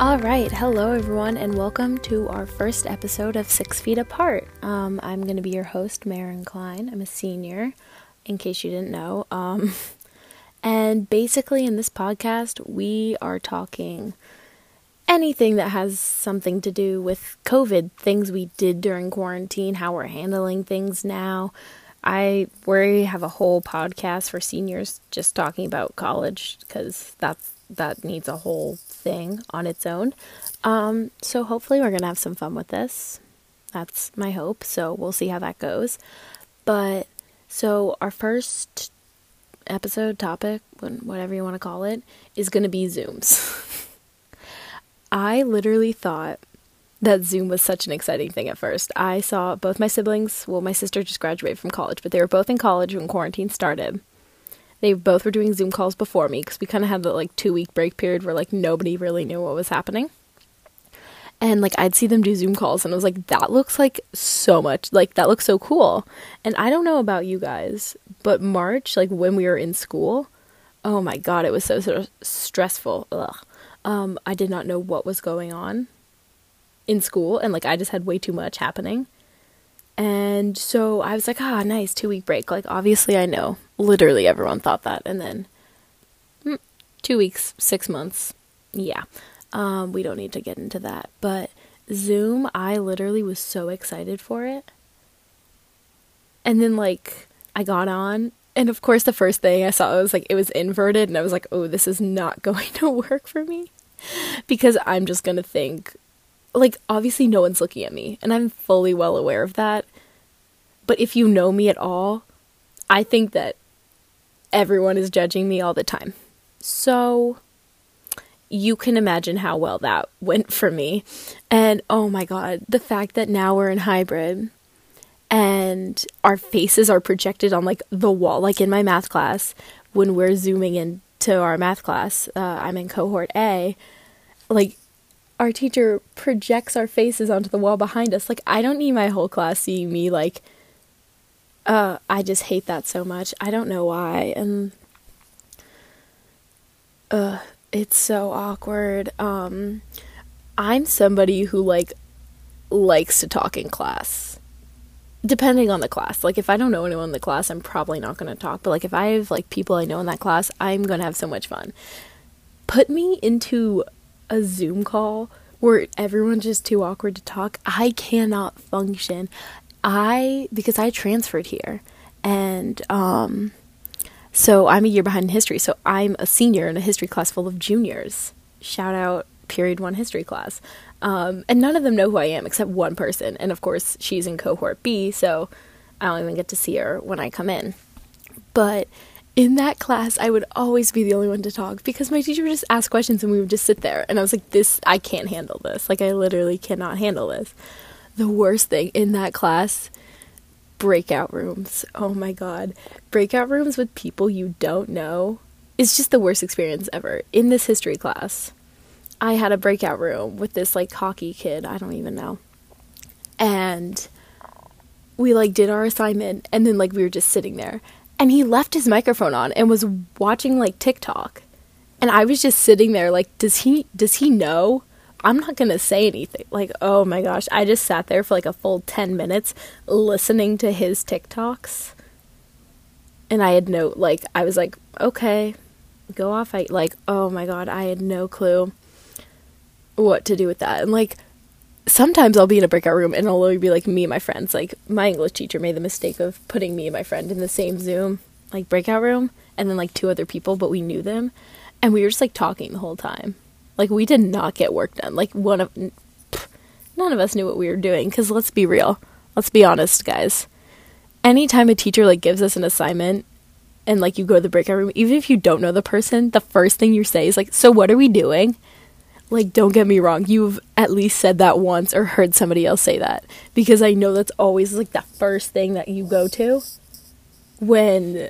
All right, hello everyone, and welcome to our first episode of Six Feet Apart. Um, I'm going to be your host, Marin Klein. I'm a senior, in case you didn't know. Um, and basically, in this podcast, we are talking anything that has something to do with COVID, things we did during quarantine, how we're handling things now. I we have a whole podcast for seniors just talking about college because that's that needs a whole thing on its own. Um, so hopefully we're gonna have some fun with this. That's my hope. So we'll see how that goes. But so our first episode topic, whatever you want to call it, is gonna be Zooms. I literally thought that Zoom was such an exciting thing at first. I saw both my siblings, well, my sister just graduated from college, but they were both in college when quarantine started. They both were doing Zoom calls before me because we kind of had the like two week break period where like nobody really knew what was happening. And like I'd see them do Zoom calls and I was like, that looks like so much, like that looks so cool. And I don't know about you guys, but March, like when we were in school, oh my god, it was so of stressful. Ugh. Um, I did not know what was going on in school and like I just had way too much happening. And so I was like, ah, nice, two week break. Like, obviously, I know. Literally, everyone thought that. And then mm, two weeks, six months. Yeah. Um, we don't need to get into that. But Zoom, I literally was so excited for it. And then, like, I got on. And of course, the first thing I saw was like, it was inverted. And I was like, oh, this is not going to work for me. Because I'm just going to think, like obviously no one's looking at me and I'm fully well aware of that. But if you know me at all, I think that everyone is judging me all the time. So you can imagine how well that went for me. And oh my god, the fact that now we're in hybrid and our faces are projected on like the wall, like in my math class when we're zooming into our math class, uh, I'm in cohort A, like our teacher projects our faces onto the wall behind us. Like, I don't need my whole class seeing me. Like, uh, I just hate that so much. I don't know why. And, uh, it's so awkward. Um, I'm somebody who, like, likes to talk in class. Depending on the class. Like, if I don't know anyone in the class, I'm probably not going to talk. But, like, if I have, like, people I know in that class, I'm going to have so much fun. Put me into a Zoom call where everyone's just too awkward to talk, I cannot function. I because I transferred here and um so I'm a year behind in history. So I'm a senior in a history class full of juniors. Shout out period 1 history class. Um and none of them know who I am except one person and of course she's in cohort B, so I don't even get to see her when I come in. But in that class, I would always be the only one to talk because my teacher would just ask questions and we would just sit there. And I was like, this, I can't handle this. Like, I literally cannot handle this. The worst thing in that class breakout rooms. Oh my god. Breakout rooms with people you don't know is just the worst experience ever. In this history class, I had a breakout room with this like hockey kid, I don't even know. And we like did our assignment and then like we were just sitting there and he left his microphone on and was watching like TikTok. And I was just sitting there like does he does he know? I'm not going to say anything. Like, oh my gosh, I just sat there for like a full 10 minutes listening to his TikToks. And I had no like I was like, okay, go off. I like, oh my god, I had no clue what to do with that. And like sometimes I'll be in a breakout room and only be like me and my friends. Like my English teacher made the mistake of putting me and my friend in the same Zoom like breakout room and then like two other people, but we knew them and we were just like talking the whole time. Like we did not get work done. Like one of none of us knew what we were doing cuz let's be real. Let's be honest, guys. Anytime a teacher like gives us an assignment and like you go to the breakout room, even if you don't know the person, the first thing you say is like, "So what are we doing?" like don't get me wrong you've at least said that once or heard somebody else say that because i know that's always like the first thing that you go to when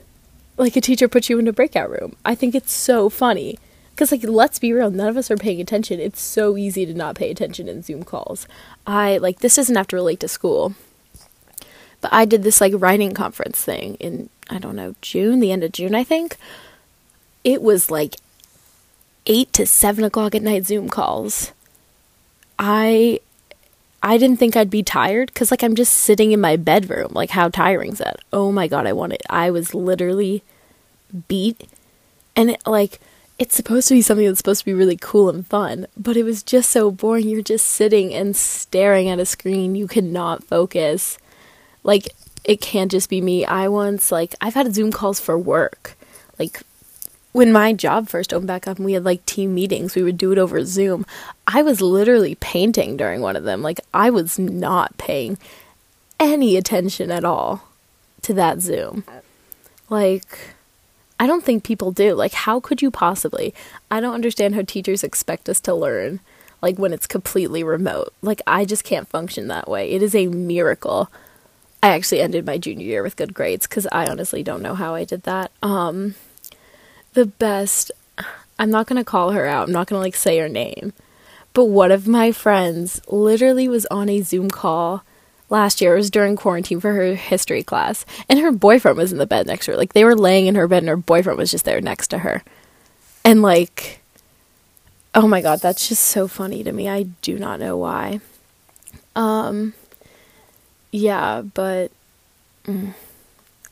like a teacher puts you in a breakout room i think it's so funny because like let's be real none of us are paying attention it's so easy to not pay attention in zoom calls i like this doesn't have to relate to school but i did this like writing conference thing in i don't know june the end of june i think it was like eight to seven o'clock at night Zoom calls. I I didn't think I'd be tired cuz like I'm just sitting in my bedroom. Like how tiring is that? Oh my god, I wanted I was literally beat and it, like it's supposed to be something that's supposed to be really cool and fun, but it was just so boring. You're just sitting and staring at a screen. You cannot focus. Like it can't just be me. I once like I've had Zoom calls for work. Like when my job first opened back up and we had like team meetings, we would do it over Zoom. I was literally painting during one of them. Like I was not paying any attention at all to that Zoom. Like I don't think people do. Like how could you possibly? I don't understand how teachers expect us to learn like when it's completely remote. Like I just can't function that way. It is a miracle. I actually ended my junior year with good grades cuz I honestly don't know how I did that. Um the best. I'm not going to call her out. I'm not going to like say her name. But one of my friends literally was on a Zoom call last year. It was during quarantine for her history class. And her boyfriend was in the bed next to her. Like they were laying in her bed and her boyfriend was just there next to her. And like, oh my God, that's just so funny to me. I do not know why. Um, yeah, but. Mm.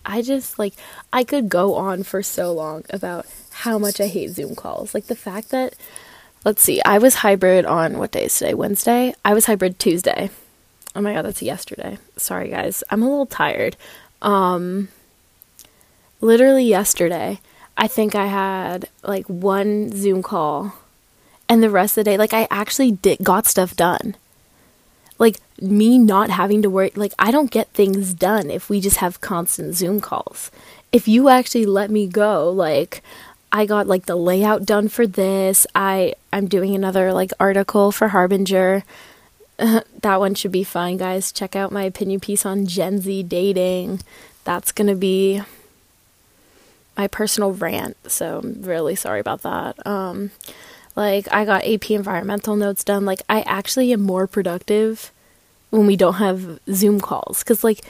I just like I could go on for so long about how much I hate Zoom calls. Like the fact that let's see, I was hybrid on what day is today? Wednesday? I was hybrid Tuesday. Oh my god, that's yesterday. Sorry guys. I'm a little tired. Um literally yesterday, I think I had like one Zoom call and the rest of the day like I actually did got stuff done like me not having to worry like I don't get things done if we just have constant Zoom calls. If you actually let me go, like I got like the layout done for this. I I'm doing another like article for Harbinger. that one should be fun, guys. Check out my opinion piece on Gen Z dating. That's going to be my personal rant. So I'm really sorry about that. Um like I got AP environmental notes done. Like I actually am more productive when we don't have Zoom calls cuz like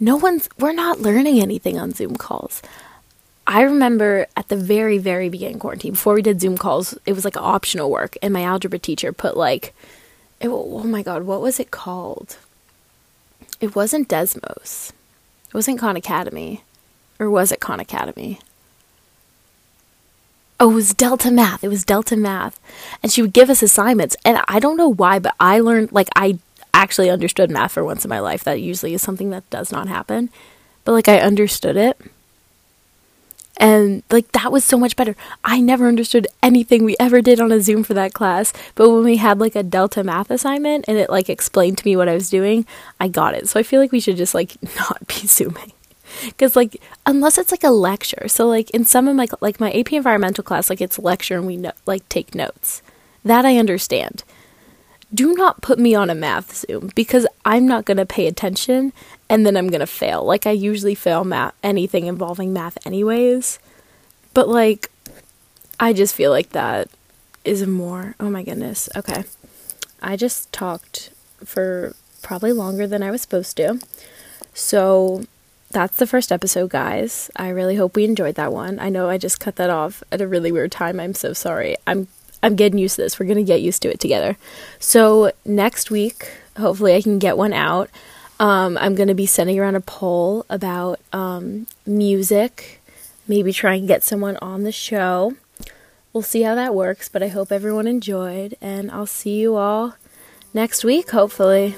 no one's we're not learning anything on Zoom calls. I remember at the very very beginning quarantine before we did Zoom calls, it was like optional work and my algebra teacher put like it, oh my god, what was it called? It wasn't Desmos. It wasn't Khan Academy. Or was it Khan Academy? Oh, it was Delta Math. It was Delta Math. And she would give us assignments. And I don't know why, but I learned, like, I actually understood math for once in my life. That usually is something that does not happen. But, like, I understood it. And, like, that was so much better. I never understood anything we ever did on a Zoom for that class. But when we had, like, a Delta Math assignment and it, like, explained to me what I was doing, I got it. So I feel like we should just, like, not be Zooming because like unless it's like a lecture so like in some of my like my ap environmental class like it's lecture and we no- like take notes that i understand do not put me on a math zoom because i'm not going to pay attention and then i'm going to fail like i usually fail math anything involving math anyways but like i just feel like that is more oh my goodness okay i just talked for probably longer than i was supposed to so that's the first episode, guys. I really hope we enjoyed that one. I know I just cut that off at a really weird time. I'm so sorry. I'm I'm getting used to this. We're going to get used to it together. So, next week, hopefully I can get one out. Um, I'm going to be sending around a poll about um, music, maybe try and get someone on the show. We'll see how that works, but I hope everyone enjoyed, and I'll see you all next week, hopefully.